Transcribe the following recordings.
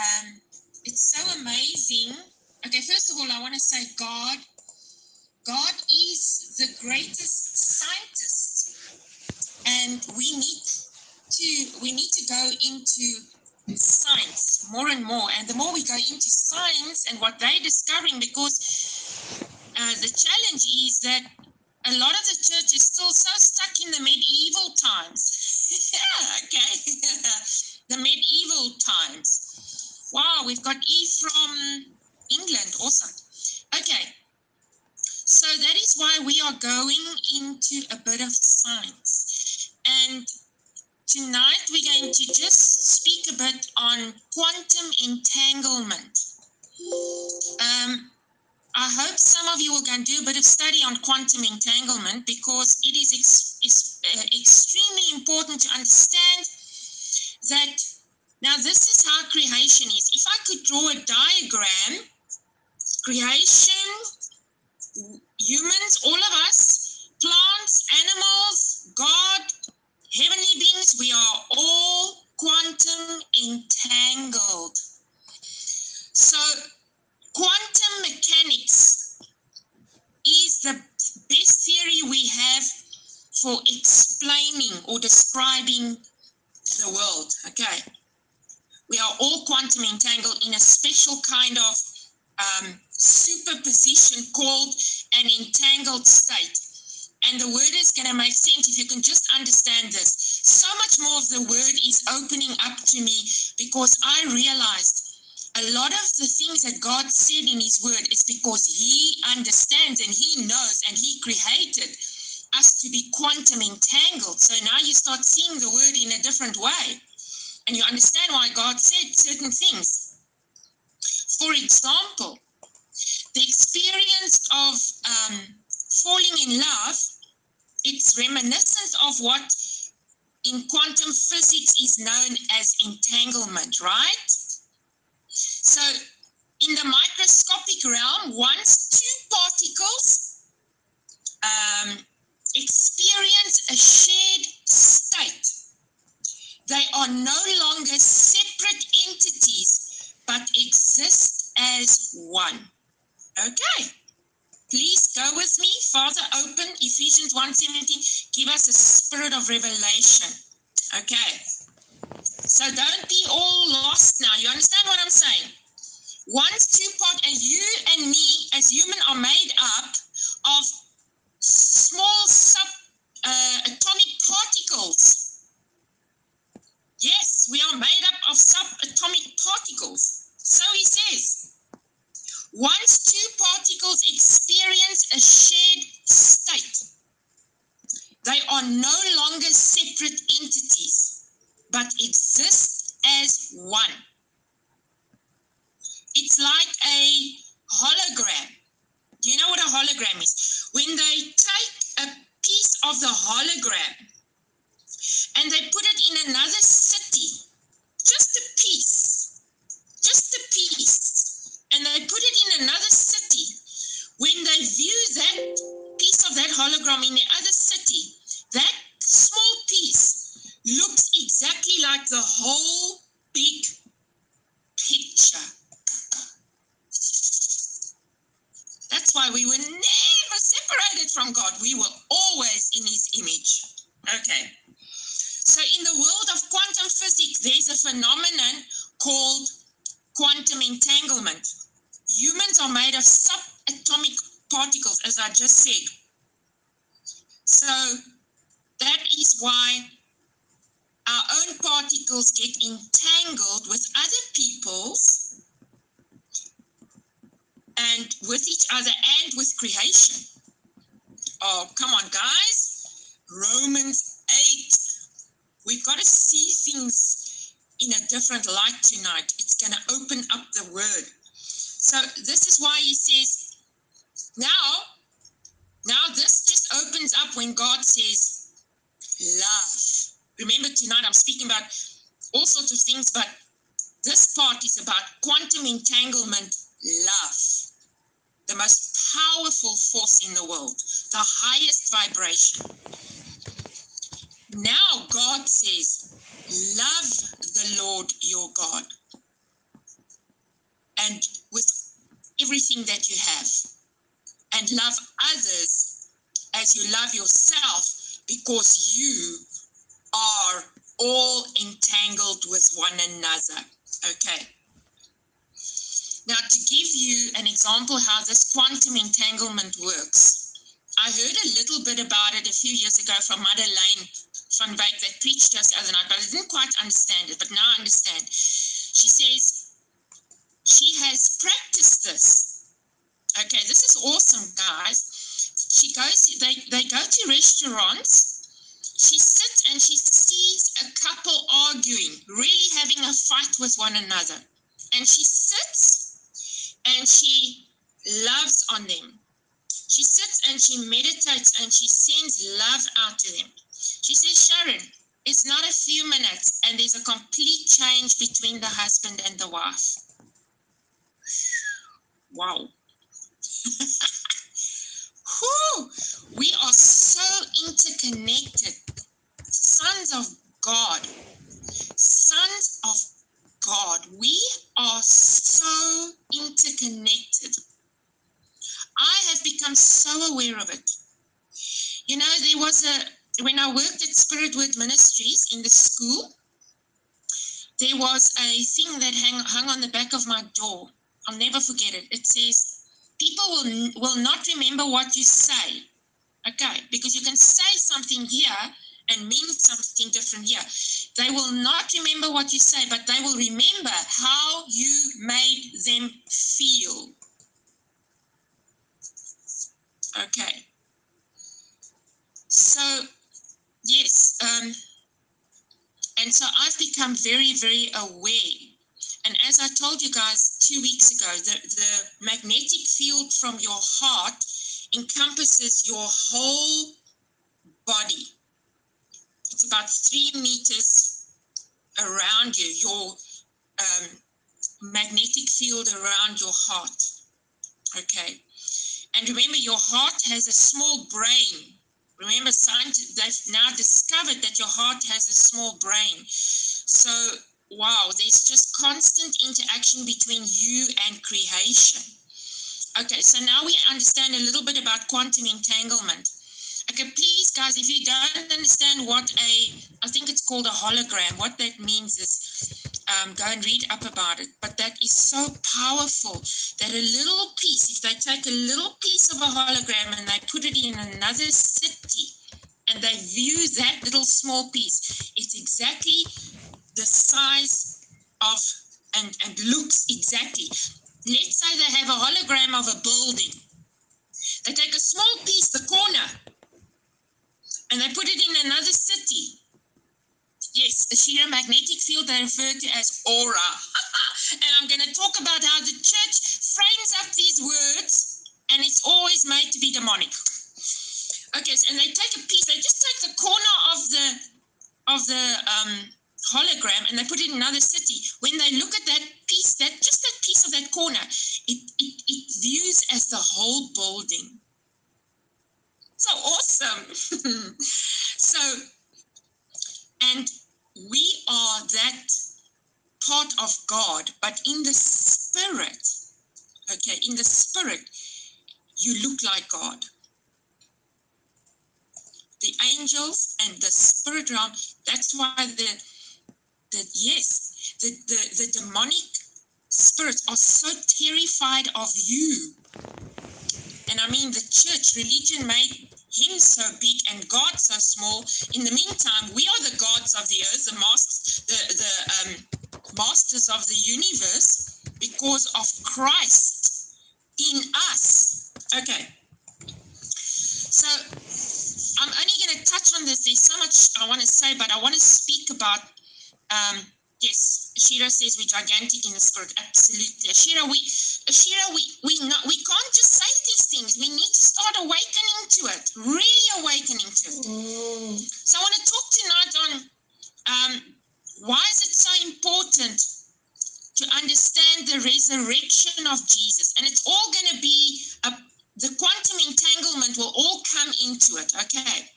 Um, it's so amazing. Okay, first of all, I want to say God, God is the greatest scientist, and we need to we need to go into science more and more. And the more we go into science and what they're discovering, because uh, the challenge is that a lot of the church is still so stuck in the medieval times. yeah, okay. the medieval times. Wow, we've got E from England. Awesome. Okay. So that is why we are going into a bit of science. And tonight we're going to just speak a bit on quantum entanglement. Um, I hope some of you will go and do a bit of study on quantum entanglement because it is ex uh, extremely important to understand that now this is how creation is. If I could draw a diagram, creation, humans, all of us, plants, animals, God, heavenly beings, we are all quantum entangled. So quantum mechanics is the best theory we have for explaining or describing the world. Okay. We are all quantum entangled in a special kind of um, superposition called an entangled state. And the word is going to make sense if you can just understand this. So much more of the word is opening up to me because I realized a lot of the things that God said in His Word is because He understands and He knows and He created us to be quantum entangled. So now you start seeing the Word in a different way and you understand why God said certain things. For example, the experience of um, falling in love, it's reminiscent of what in quantum physics is known as entanglement, right? So in the microscopic realm, once two particles um, experience a shared state, they are no longer separate entities, but exist as one. Okay. Please go with me. Father, open Ephesians 1.17. Give us a spirit of revelation. Okay. So don't be all lost now. You understand what I'm saying? Once two part and you and me as human are made up why our own particles get entangled with other people's and with each other and with creation. Oh, come on, guys. Romans 8. We've got to see things in a different light tonight. It's going to open up the word. So, this is why he says, now, now this just opens up when God says, love Remember, tonight I'm speaking about all sorts of things, but this part is about quantum entanglement love, the most powerful force in the world, the highest vibration. Now, God says, Love the Lord your God. and with everything that you have. And love others as you love yourself because you are all entangled with one another. Okay. Now, to give you an example how this quantum entanglement works, I heard a little bit about it a few years ago from Madeleine van Wyk that preached us the other night, but I didn't quite understand it, but now I understand. She says she has practiced this. Okay, this is awesome, guys. Goes, they, they go to restaurants she sits and she sees a couple arguing, really having a fight with one another. And she sits and she loves on them. She sits and she meditates and she sends love out to them. She says, Sharon, it's not a few minutes and there's a complete change between the husband and the wife. Wow. We are so interconnected. Sons of God. Sons of God. We are so interconnected. I have become so aware of it. You know, there was a, when I worked at Spirit Word Ministries in the school, there was a thing that hang, hung on the back of my door. I'll never forget it. It says, people will, will not remember what you say. Okay, because you can say something here and mean something different here. They will not remember what you say, but they will remember how you made them feel. Okay. So, yes, um, and so I've become very, very aware and as I told you guys two weeks ago, the, the magnetic field from your heart encompasses your whole body. It's about three meters around you, your um, magnetic field around your heart. Okay. And remember, your heart has a small brain. Remember, scientists, they've now discovered that your heart has a small brain. So wow, there's just constant interaction between you and creation. Okay, so now we understand a little bit about quantum entanglement. Okay, please, guys, if you don't understand what a, I think it's called a hologram, what that means is um, go and read up about it. But that is so powerful that a little piece, if they take a little piece of a hologram and they put it in another city and they view that little small piece, it's exactly the size of and, and looks exactly. Let's say they have a hologram of a building. They take a small piece, the corner, and they put it in another city. Yes, the sheer magnetic field they refer to as aura. and I'm going to talk about how the church frames up these words and it's always made to be demonic. Okay, so, and they take a piece, they just take the corner of the of the um, hologram and they put it in another city, when they look at that piece, that just that piece of that corner, it, it, it views as the whole building. So awesome. so, and we are that part of God, but in the spirit, okay, in the spirit, you look like God. The angels and the spirit realm, that's why the that yes, the, the, the demonic spirits are so terrified of you. And I mean, the church, religion made him so big and God so small. In the meantime, we are the gods of the earth, the masters, the, the um, masters of the universe because of Christ in us. Okay. So I'm only going to touch on this. There's so much I want to say, but I want to speak about um, yes, Shira says we're gigantic in the spirit. Absolutely, Shira. We, Shira, we we not we can't just say these things. We need to start awakening to it. Really awakening to it. Mm. So I want to talk tonight on um, why is it so important to understand the resurrection of Jesus, and it's all going to be a, the quantum entanglement will all come into it. Okay.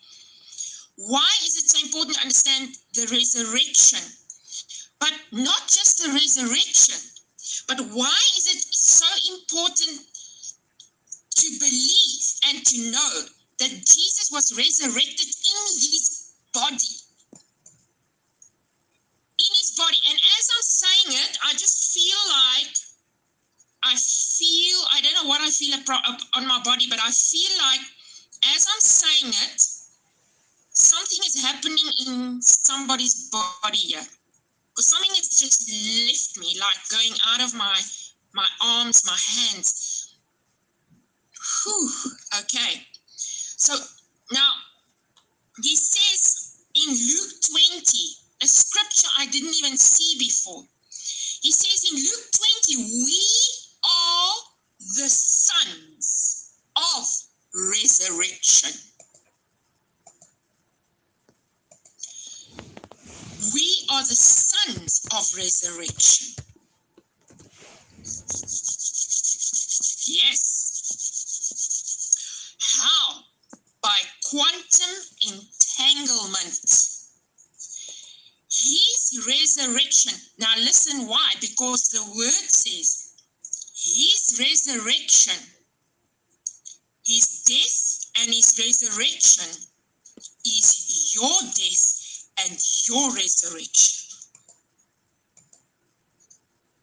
Why is it so important to understand the resurrection? But not just the resurrection, But why is it so important to believe and to know that Jesus was resurrected in his body? In his body. And as I'm saying it, I just feel like I feel, I don't know what I feel on my body, but I feel like as I'm saying it, something is happening in somebody's body here. Something has just left me, like going out of my my arms, my hands. Whew, okay. So now he says in Luke 20, a scripture I didn't even see before. He says in Luke 20, we are the sons of resurrection. We are the of resurrection. Yes. How? By quantum entanglement. His resurrection. Now, listen why? Because the word says his resurrection, his death and his resurrection is your death and your resurrection.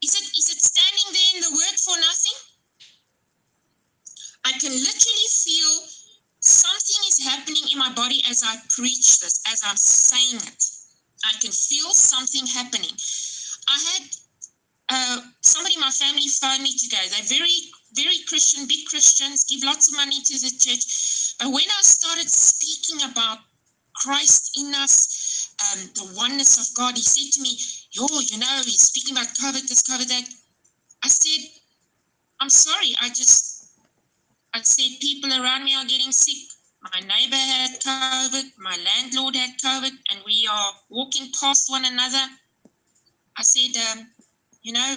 Is it is it standing there in the word for nothing? I can literally feel something is happening in my body as I preach this, as I'm saying it. I can feel something happening. I had uh, somebody in my family phoned me today. They're very, very Christian, big Christians, give lots of money to the church. But when I started speaking about Christ in us, um, the oneness of God, he said me, Yo, you know, he's speaking about COVID, this, COVID, that. I said, I'm sorry. I just, I said, people around me are getting sick. My neighbor had COVID, my landlord had COVID, and we are walking past one another. I said, um, you know,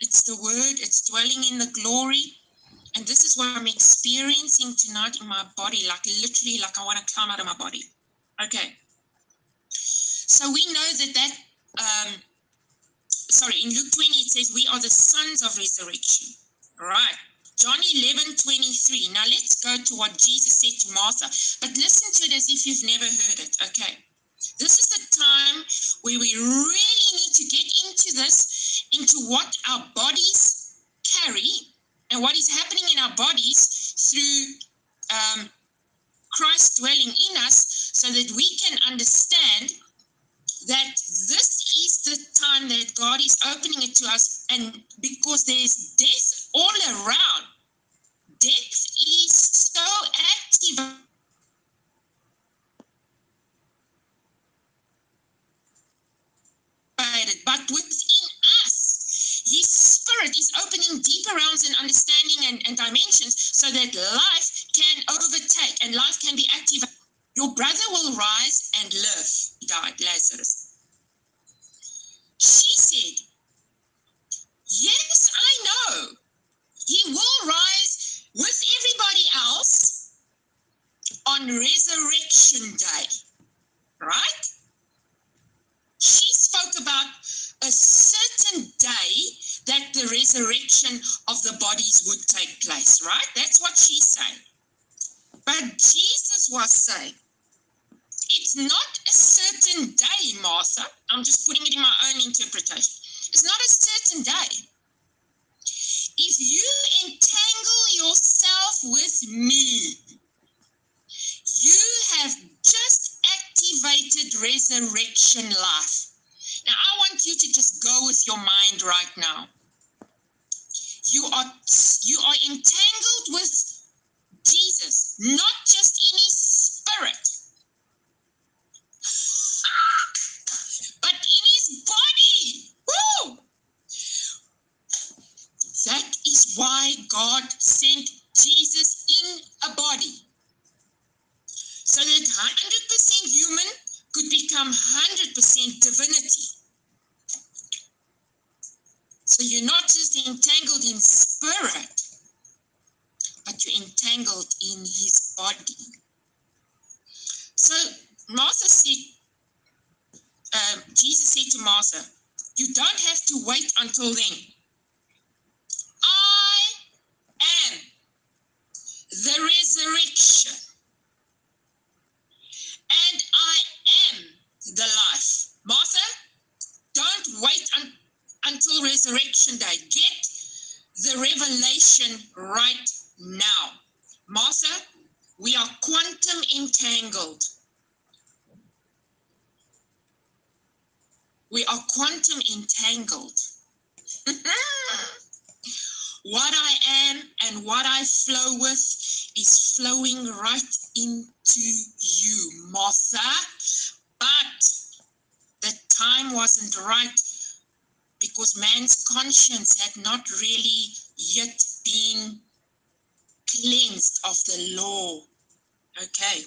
it's the word, it's dwelling in the glory. And this is what I'm experiencing tonight in my body, like literally, like I want to climb out of my body. Okay. So we know that that, sorry, in Luke 20, it says, We are the sons of resurrection. All right. John 11, 23. Now let's go to what Jesus said to Martha. But listen to it as if you've never heard it. Okay. This is the time where we really need to get into this, into what our bodies carry and what is happening in our bodies through um, Christ dwelling in us so that we can understand that this is the time that God is opening it to us. And because there's death all around, death is so active but within us, His Spirit is opening deeper realms and understanding and, and dimensions so that life can overtake and life can be active. Your brother will rise and live, died, Lazarus. She said, Yes, I know. Will rise with everybody else on resurrection day, right? she spoke about a certain day that the resurrection of the bodies would take place, right? That's what she's saying. But Jesus was saying, it's not a certain day, Martha. I'm just putting it in my own interpretation. It's not a certain day. If you entangle yourself with me, you have just activated resurrection life. Now, I want you to just go with your mind right now. You are you are entangled with Jesus, not just his spirit, why God sent Jesus in a body so that 100% human could become 100% divinity. So you're not just entangled in spirit, but you're entangled in his body. So Martha said, um, Jesus said to Martha, you don't have to wait until then. The resurrection, and I am the life. Martha, don't wait un until resurrection day. Get the revelation right now. Martha, we are quantum entangled. We are quantum entangled. what I am and what I flow with is flowing right into you, Martha. But the time wasn't right because man's conscience had not really yet been cleansed of the law. Okay.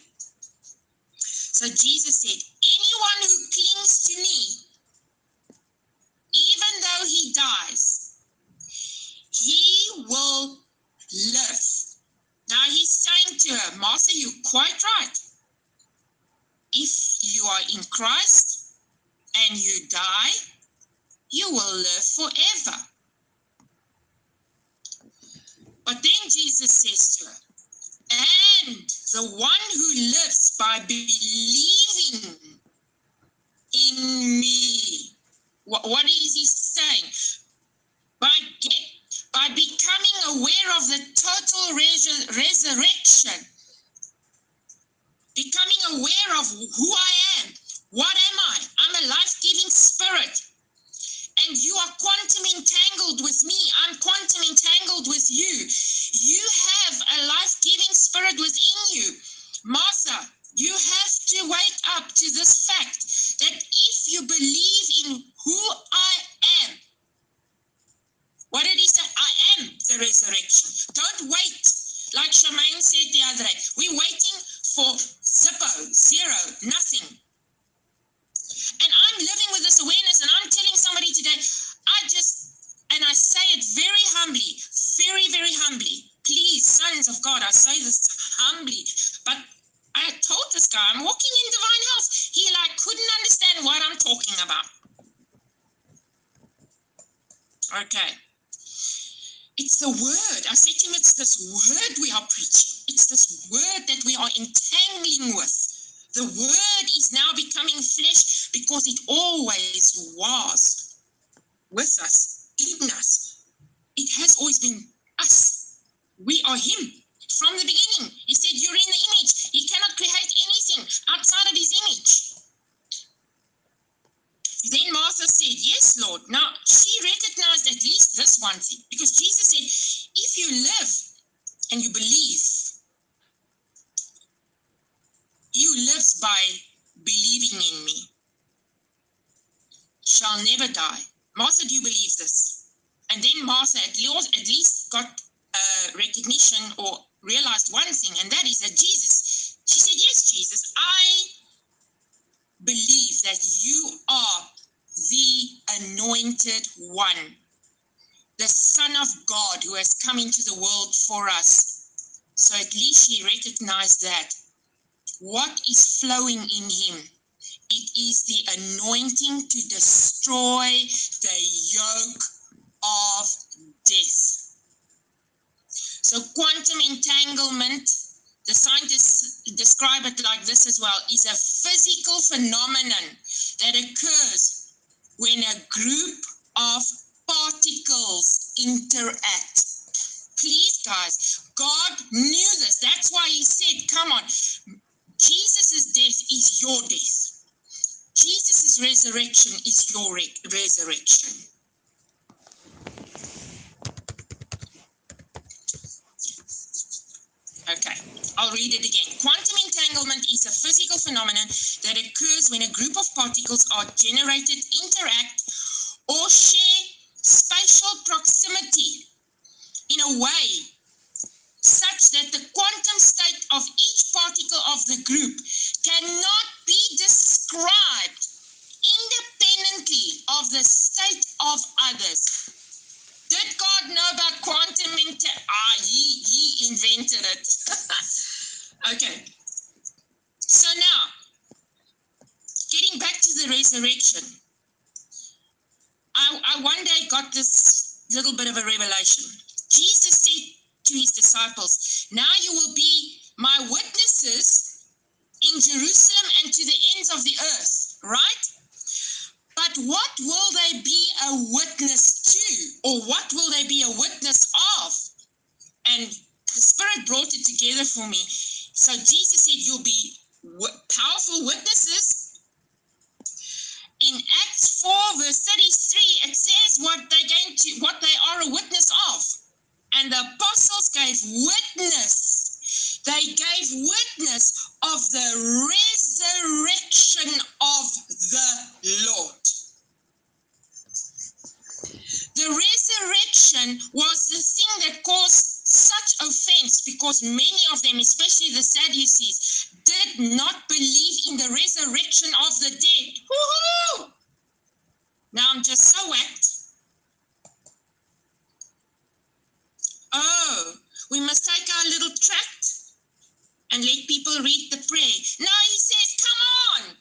So Jesus said, anyone who clings to me, even though he dies, he will live. Now he's saying to her, Martha, you're quite right. If you are in Christ and you die, you will live forever. But then Jesus says to her, and the one who lives by believing in me. What, what is he saying? By, becoming aware of the total res resurrection, becoming aware of who I am. What am I? I'm a life giving spirit and you are quantum entangled with me. I'm quantum entangled with you. You have a life giving spirit within you. Martha, you have to wake up to this fact that if you believe in who I am, what did he say? I am the Don't wait. Like Shemaine said the other day, we're waiting for zippo, zero, nothing. And I'm living with this awareness, and I'm telling somebody today, I just, and I say it very humbly, very, very humbly. Please, sons of God, I say this humbly, but I told this guy, I'm walking in divine health. He like couldn't understand what I'm talking about. Okay. It's the word. I said to him, it's this word we are preaching. It's this word that we are entangling with. The word is now becoming flesh because it always was with us, in us. It has always been us. We are Him from the beginning. He said, You're in the image. He cannot create anything outside of His image. Martha said, Yes, Lord. Now, she recognized at least this one thing because Jesus said, If you live and you believe, you lives by believing in me shall never die. Martha, do you believe this? And then Martha at least got uh, recognition or realized one thing, and that is that Jesus, she said, Yes, Jesus, I believe that you are the anointed one, the Son of God who has come into the world for us. So at least he recognized that what is flowing in him? It is the anointing to destroy the yoke of death. So, quantum entanglement, the scientists describe it like this as well, is a physical phenomenon that occurs when a group of particles interact. Please, guys, God knew this. That's why He said, Come on, Jesus' death is your death. Jesus' resurrection is your re resurrection. Okay, I'll read it again. Quantum entanglement is a physical phenomenon that occurs when a group of particles are generated, interact, or share spatial proximity in a way such that the quantum state of each particle of the group cannot be described independently of the state of others. Did God know about quantum Ah, he, he invented it. okay. So now, getting back to the resurrection, I, I one day got this little bit of a revelation. Jesus said to his disciples, Now you will be my witnesses in Jerusalem and to the ends of the earth, right? But what will they be a witness to? Or what will they be a witness of? And the Spirit brought it together for me. So Jesus said, You'll be powerful witnesses. In Acts 4, verse 33, it says what they're going to what they are a witness of. And the apostles gave witness. They gave witness of the resurrection of the Lord. The resurrection was the thing that caused such offense because many of them, especially the Sadducees, did not believe in the resurrection of the dead. Woo-hoo! Now I'm just so whacked. Oh, we must take our little tract and let people read the prayer. No, he says, come on.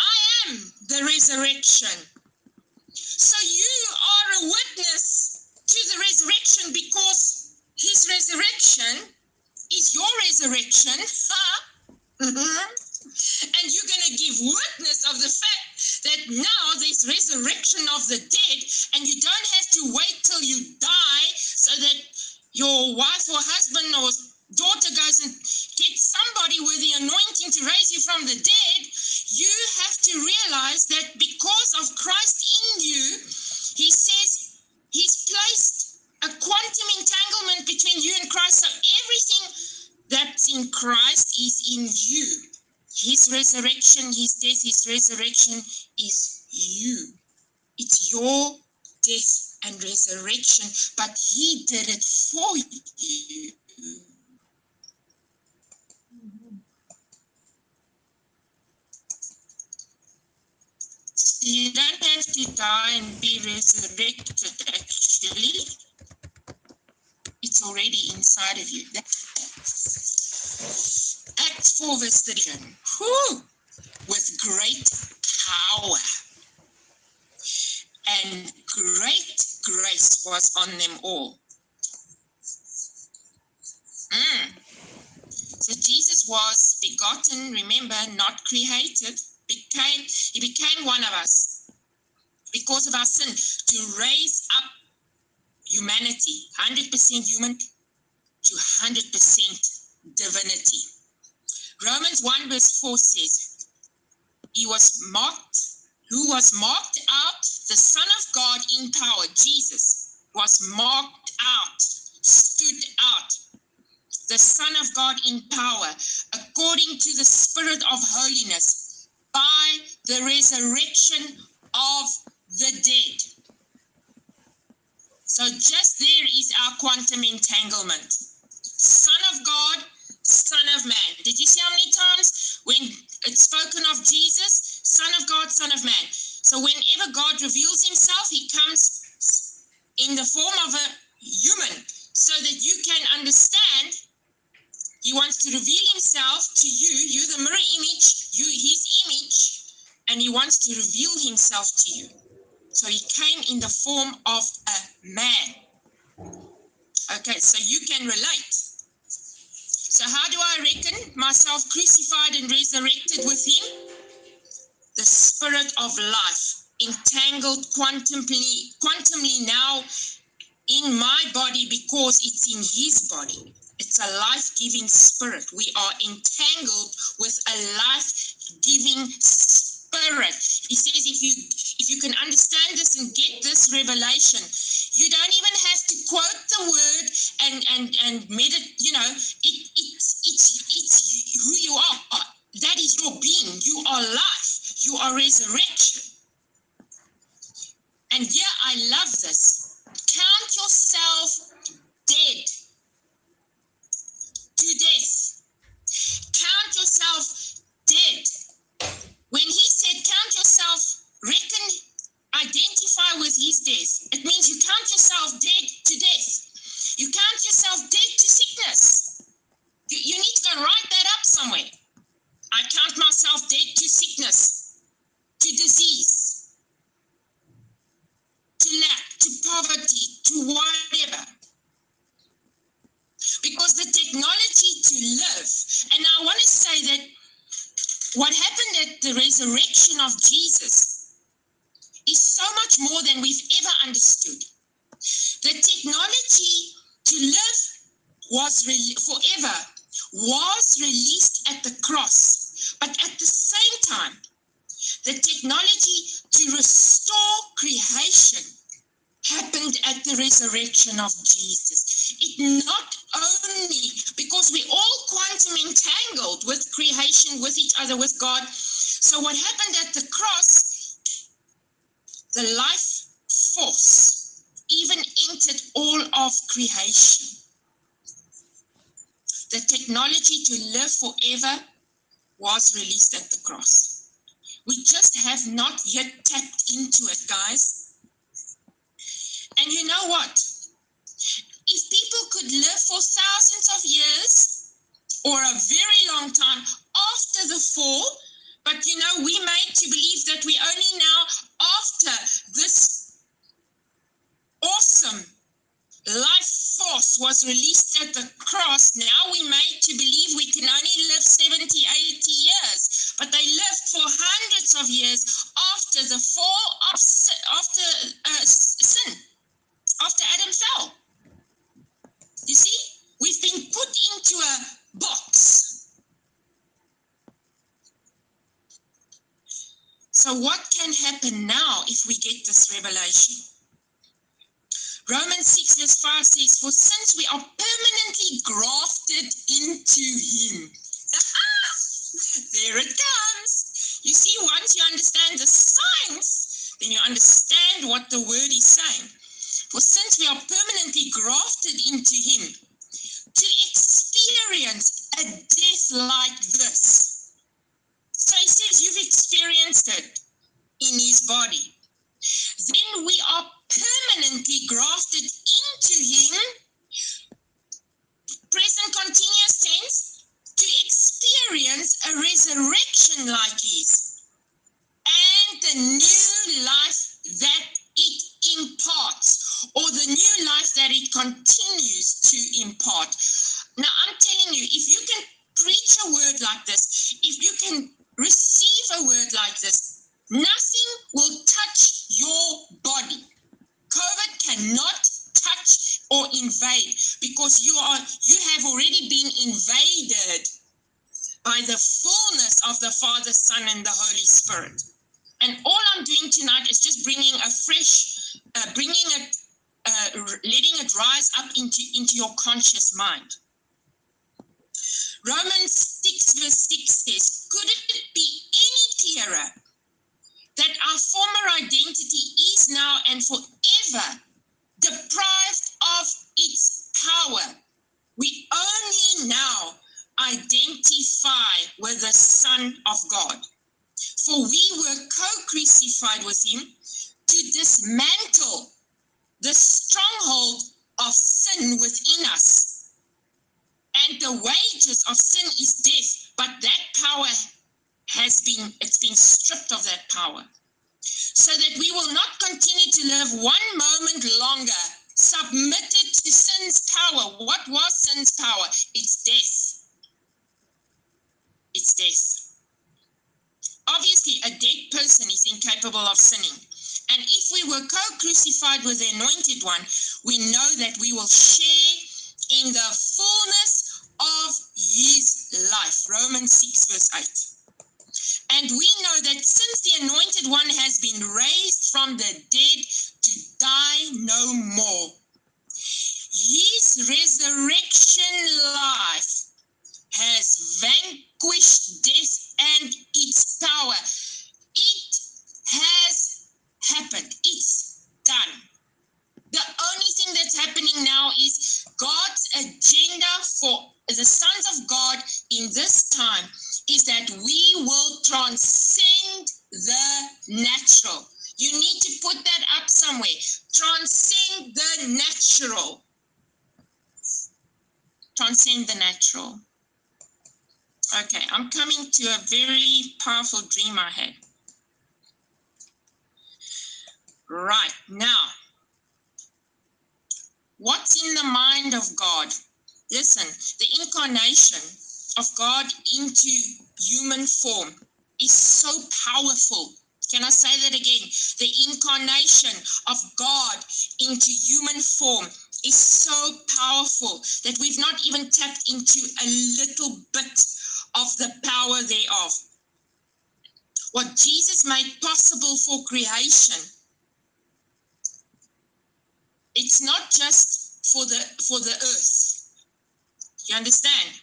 I am the resurrection. So you are a witness to the resurrection because his resurrection is your resurrection. Mm-hmm. and you're going to give witness of the fact that now there's resurrection of the dead, and you don't have to wait till you die so that your wife or husband or daughter goes and gets somebody with the anointing to raise you from the dead. You have to realize that because of Christ in you, He says He's placed a quantum entanglement between you and Christ. So everything that's in Christ is in you. His resurrection, his death, his resurrection is you. It's your death and resurrection, but he did it for you. you don't have to die and be resurrected, actually. Already inside of you. Acts 4, verse 31. Whew, with great power and great grace was on them all. Mm. So Jesus was begotten, remember, not created became he became one of us because of our sin to raise up humanity 100% human to 100% divinity romans 1 verse 4 says he was marked who was marked out the son of god in power jesus was marked out stood out the son of god in power according to the spirit of holiness by the resurrection of the dead. So just there is our quantum entanglement. Son of God, Son of Man. Did you see how many times when it's spoken of Jesus, Son of God, Son of Man? So whenever God reveals himself, he comes in the form of a human so that you can understand he wants to reveal himself to you, you the mirror image, you his image, and he wants to reveal himself to you. So he came in the form of a man. Okay, so you can relate. So how do I reckon myself crucified and resurrected with him? The spirit of life, entangled quantumly, quantumly now in my body because it's in his body. It's a life-giving spirit. We are entangled with a life-giving spirit. He says if you if you can understand this and get this revelation, you don't even have to quote the word and and and meditate, you know, it it's it's it's who you are. That is your being. You are life. You are resurrection. And yeah, I love this. Count yourself It means you count yourself dead to death. You count yourself dead to sickness. You, you need to go write that up somewhere. I count myself dead to sickness, to disease, to lack, to poverty, to whatever. Because the technology to live, and I want to say that what happened at the resurrection of Jesus is so much more than we've understood. The technology to live was re- forever was released at the cross, but at the same time, the technology to restore creation happened at the resurrection of Jesus. It not only because we all quantum entangled with creation, with each other, with God. So what happened at the cross, the life force even entered all of creation. The technology to live forever was released at the cross. We just have not yet tapped into it, guys. And you know what? If people could live for thousands of years or a very long time after the fall, but you know, we made to believe that we only now, after this life force was released at the cross, now we made to believe we can only live 70, 80 years. But they lived for hundreds of years after the fall will touch your body. COVID cannot touch or invade because you are you have already been invaded by the fullness of the Father, Son, and the Holy Spirit. And all I'm doing tonight is just bringing a fresh, uh, bringing it, uh, letting it rise up into, into your conscious mind. Romans 6, verse 6 says, Could it be any clearer that our former identity is now and forever deprived of its power. We only now identify with the Son of God. For we were co crucified with him to dismantle the stronghold of sin within us. And the wages of sin is death, but that power has been it's been stripped of that power so that we will not continue to live one moment longer submitted to sin's power. What was sin's power? It's death. It's death. Obviously a dead person is incapable of sinning. And if we were co-crucified with the anointed one we know that we will share in the fullness of his life. Romans 6 verse 8 and we know that since the anointed one has been raised from the dead to die no more, his resurrection life has vanquished death and its power. It has happened. It's done. The only thing that's happening now is God's agenda for the sons of God in this time is that we will transcend the natural. You need to put that up somewhere. Transcend the natural. Transcend the natural. Okay, I'm coming to a very powerful dream I had. Right now, what's in the mind of God? Listen, the incarnation of God into human form is so powerful. Can I say that again? The incarnation of God into human form is so powerful that we've not even tapped into a little bit of the power thereof. What Jesus made possible for creation, it's not just for the for the earth. You understand?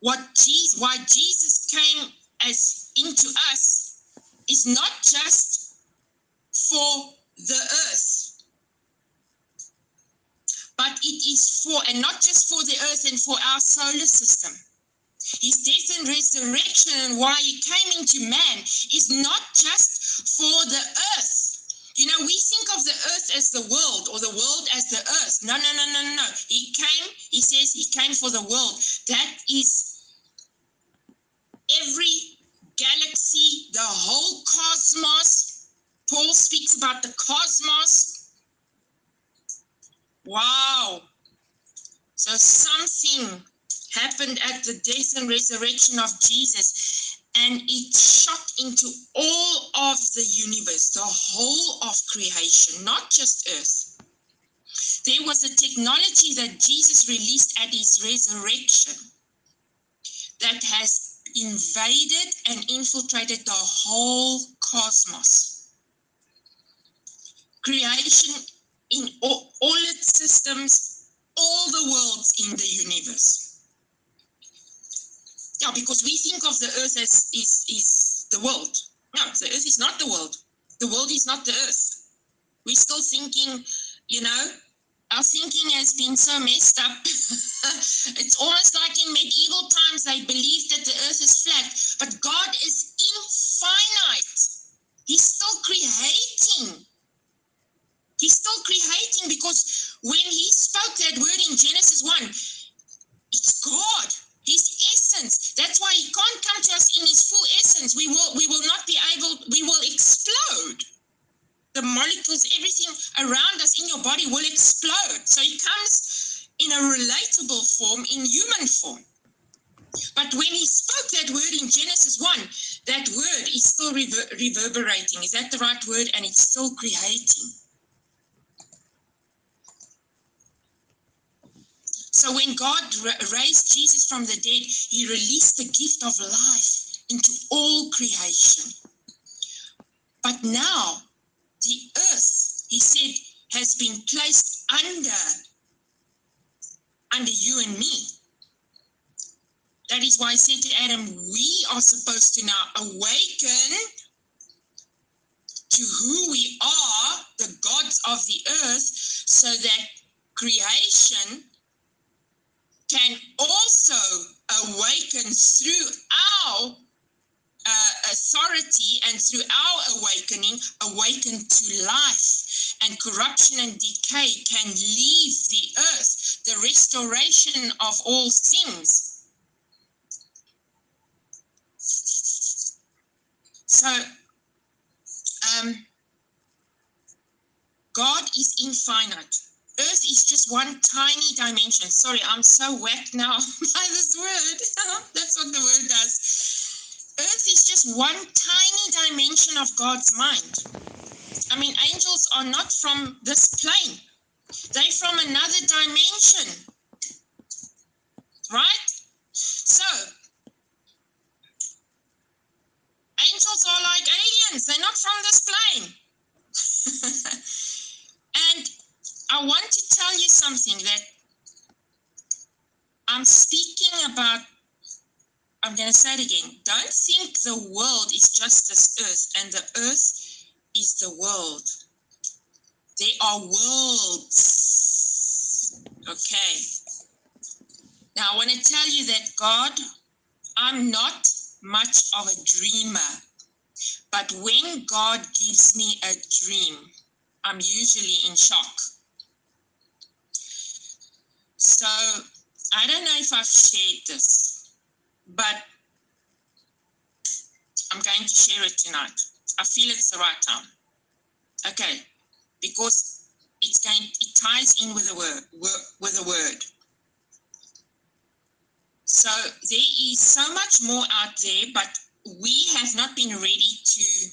What Jesus, why Jesus came as into us is not just for the earth, but it is for, and not just for the earth and for our solar system. His death and resurrection and why he came into man is not just for the earth. You know, we think of the earth as the world or the world as the earth. No, no, no, no, no. He came, he says he came for the world. That is every galaxy, the whole cosmos. Paul speaks about the cosmos. Wow. So something happened at the death and resurrection of Jesus, and it shot into all of the universe, the whole of creation, not just earth. There was a technology that Jesus released at his resurrection that has invaded and infiltrated the whole cosmos. Creation in all, all its systems, all the worlds in the universe. Yeah, because we think of the earth as is, is the world. No, the earth is not the world. The world is not the earth. We're still thinking, you know, our thinking has been so messed up. it's almost like in medieval times they believed that the earth is flat, but God is infinite. He's still creating. He's still creating because when he spoke that word in Genesis 1, it's God, his essence. That's why he can't come to us in his full essence. We will we will not be able, we will explode the molecules, everything around us in your body will explode. So it comes in a relatable form, in human form. But when he spoke that word in Genesis 1, that word is still rever- reverberating. Is that the right word? And it's still creating. So when God raised Jesus from the dead, he released the gift of life into all creation. But now the earth, he said, has been placed under, under you and me. That is why I said to Adam, we are supposed to now awaken to who we are, the gods of the earth, so that creation can also awaken through our uh, authority and through our awakening, awaken to life. And corruption and decay can leave the earth, the restoration of all things. So, um, God is infinite. Earth is just one tiny dimension. Sorry, I'm so whacked now by this word. That's what the word does. Earth is just one tiny dimension of God's mind. I mean, angels are not from this plane, they're from another dimension. Right? So, angels are like aliens, they're not from this plane. and I want to tell you something that I'm speaking about I'm going to say it again. Don't think the world is just this earth and the earth is the world. There are worlds. Okay. Now, I want to tell you that God, I'm not much of a dreamer. But when God gives me a dream, I'm usually in shock. So I don't know if I've shared this but I'm going to share it tonight. I feel it's the right time. Okay, because it's going it ties in with the word, with the word. So there is so much more out there, but we have not been ready to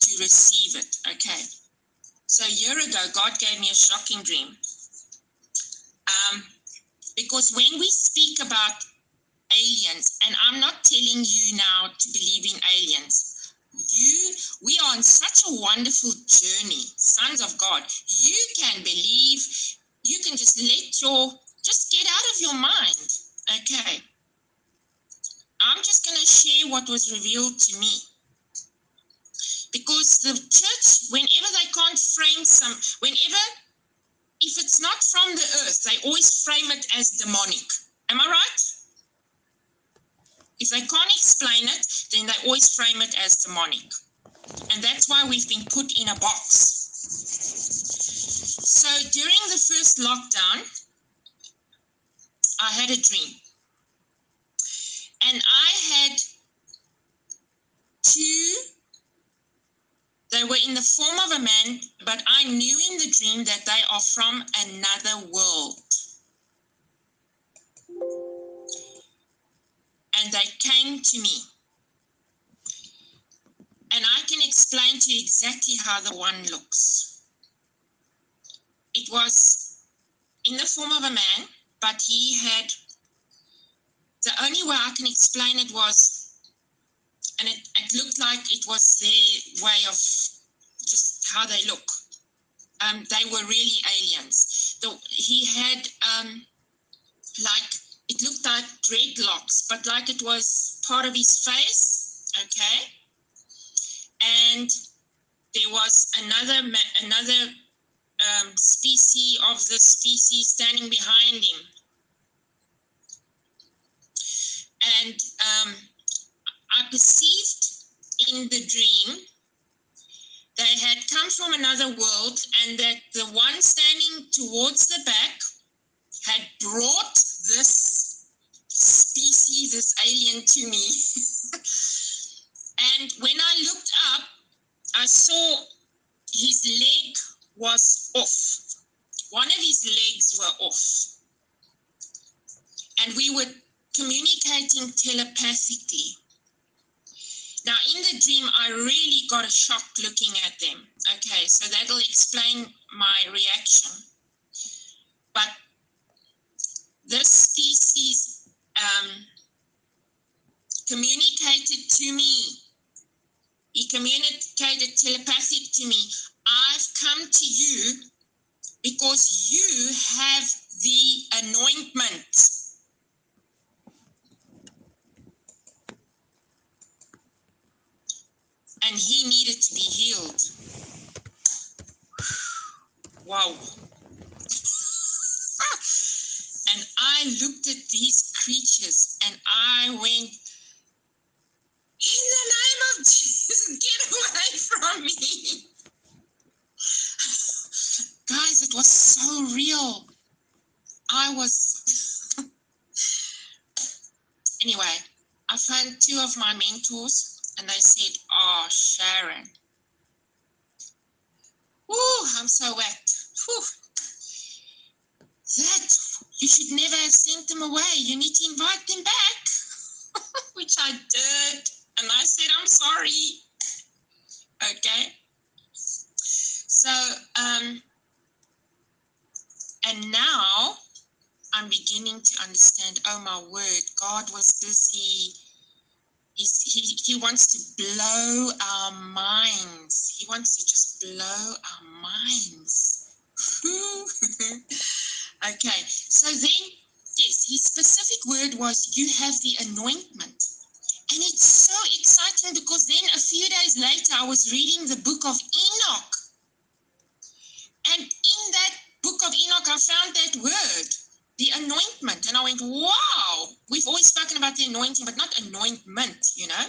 to receive it. Okay. So a year ago, God gave me a shocking dream. Um, because when we speak about aliens, and I'm not telling you now to believe in aliens, you we are on such a wonderful journey, sons of God. You can believe, you can just let your just get out of your mind Okay. I'm just going to share what was revealed to me. Because the church, whenever they can't frame some, whenever, if it's not from the earth, they always frame it as demonic. Am I right? If they can't explain it, then they always frame it as demonic. And that's why we've been put in a box. So during the first lockdown, I had a dream. And I had two, they were in the form of a man, but I knew in the dream that they are from another world. And they came to me. And I can explain to you exactly how the one looks. It was in the form of a man, but he had the only way I can explain it was, and it, it looked like it was their way of just how they look. Um, they were really aliens. The, he had um, like it looked like dreadlocks, but like it was part of his face. Okay, and there was another another um, species of the species standing behind him and um, I perceived in the dream they had come from another world and that the one standing towards the back had brought this this alien to me. and when I looked up, I saw his leg was off. One of his legs were off. And we were communicating telepathically. Now, in the dream, I really got a shock looking at them. Okay, so that'll explain my reaction. But this species um, communicated to me. He communicated telepathic to me. I've come to you because you have the anointment and he needed to be healed. Wow. Ah. and I looked at these creatures and I went, in the name of Get away from me. Guys, it was so real. I was. anyway, I found two of my mentors and they said, Oh, Sharon. Oh, I'm so wet. Whew. That, you should never have sent them away. You need to invite them back, which I did. And I said, I'm sorry. Okay. So, um, and now I'm beginning to understand, oh my word, God was busy He's, he, he wants to blow our minds. He wants to just blow our minds. okay, so then, yes, his specific word was, You have the anointment. And it's so exciting because then a few days later, I was reading the book of Enoch. And in that book of Enoch, I found that word the anointment. And I went, wow, we've always spoken about the anointing, but not anointment, you know?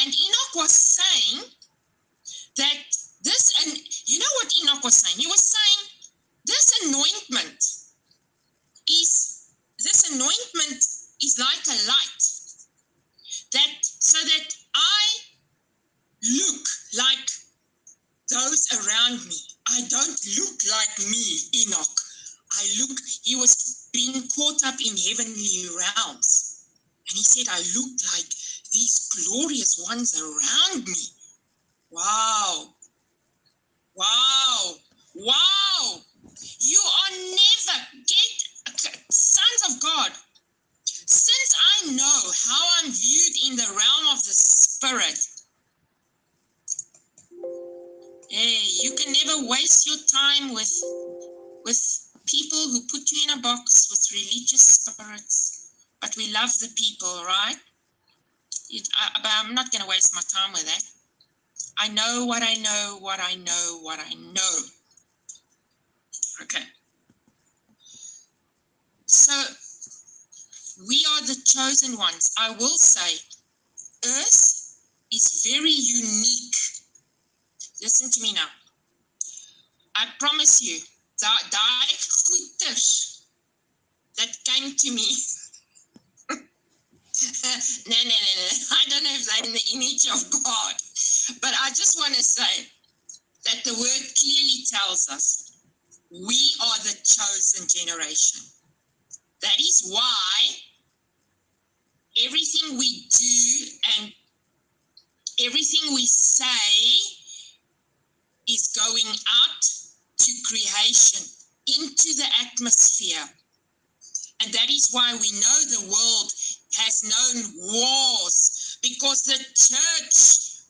And Enoch was saying that this, and you know what Enoch was saying? He was saying this anointment is, this anointment is like a light that, so that I look like those around me. I don't look like me, Enoch. I look, he was being caught up in heavenly realms. And he said, I look like these glorious ones around me. Wow. Wow. Wow. You are never get sons of God. I know how I'm viewed in the realm of the spirit, hey, you can never waste your time with with people who put you in a box with religious spirits, but we love the people, right? It, I, but I'm not going to waste my time with that. I know what I know, what I know, what I know. Okay. So we are the chosen ones. I will say, Earth is very unique. Listen to me now. I promise you, that daai goeters that came to me. no, no, no, no. I don't know if they're in the image of God. But I just want to say that the word clearly tells us we are the chosen generation. That is why everything we do and everything we say is going out to creation, into the atmosphere. And that is why we know the world has known wars because the church,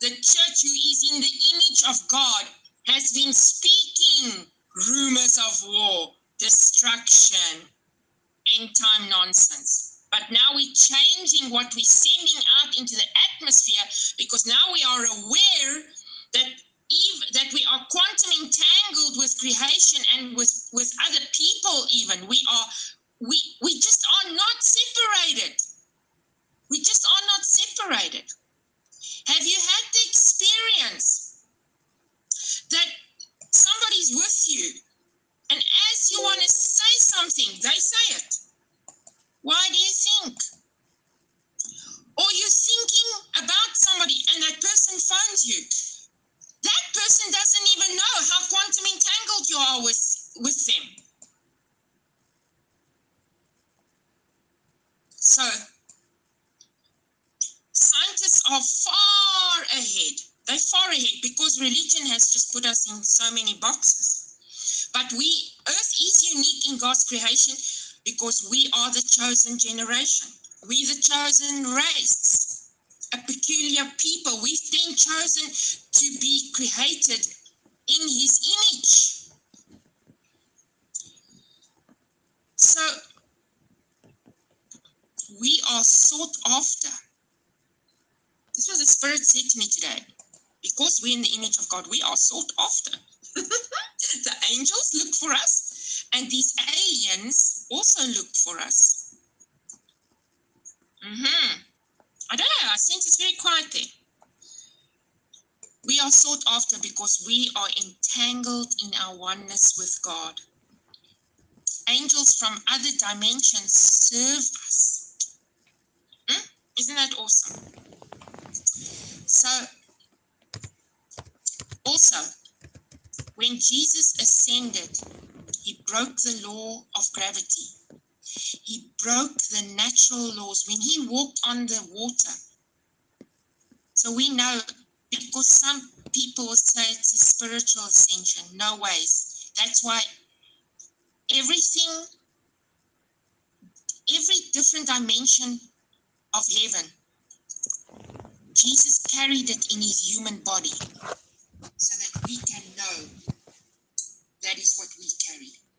the church who is in the image of God, has been speaking rumors of war, destruction, end time nonsense. But now we're changing what we're sending out into the atmosphere because now we are aware that that we are quantum entangled with creation and with with other people even. We are we we just are not separated. We just are not separated. Have you had the experience that somebody's with you and as you want to say something they say it why do you think or you're thinking about somebody and that person phones you that person doesn't even know how quantum entangled you are with, with them. So, scientists are far ahead. They're far ahead because religion has just put us in so many boxes. But we, Earth is unique in God's creation because we are the chosen generation. We the chosen race a peculiar people. We've been chosen to be created in his image. So we are sought after. This was the Spirit said to me today. Because we're in the image of God, we are sought after. the angels look for us, and these aliens also look for us. Mm-hmm. I don't know. I sense it's very quiet there. We are sought after because we are entangled in our oneness with God. Angels from other dimensions serve us. Hmm? Isn't that awesome? So, also, when Jesus ascended, he broke the law of gravity. He broke the natural laws when he walked on the water. So we know because some people say it's a spiritual ascension. No ways. That's why everything, every different dimension of heaven, Jesus carried it in his human body. That is what we carry.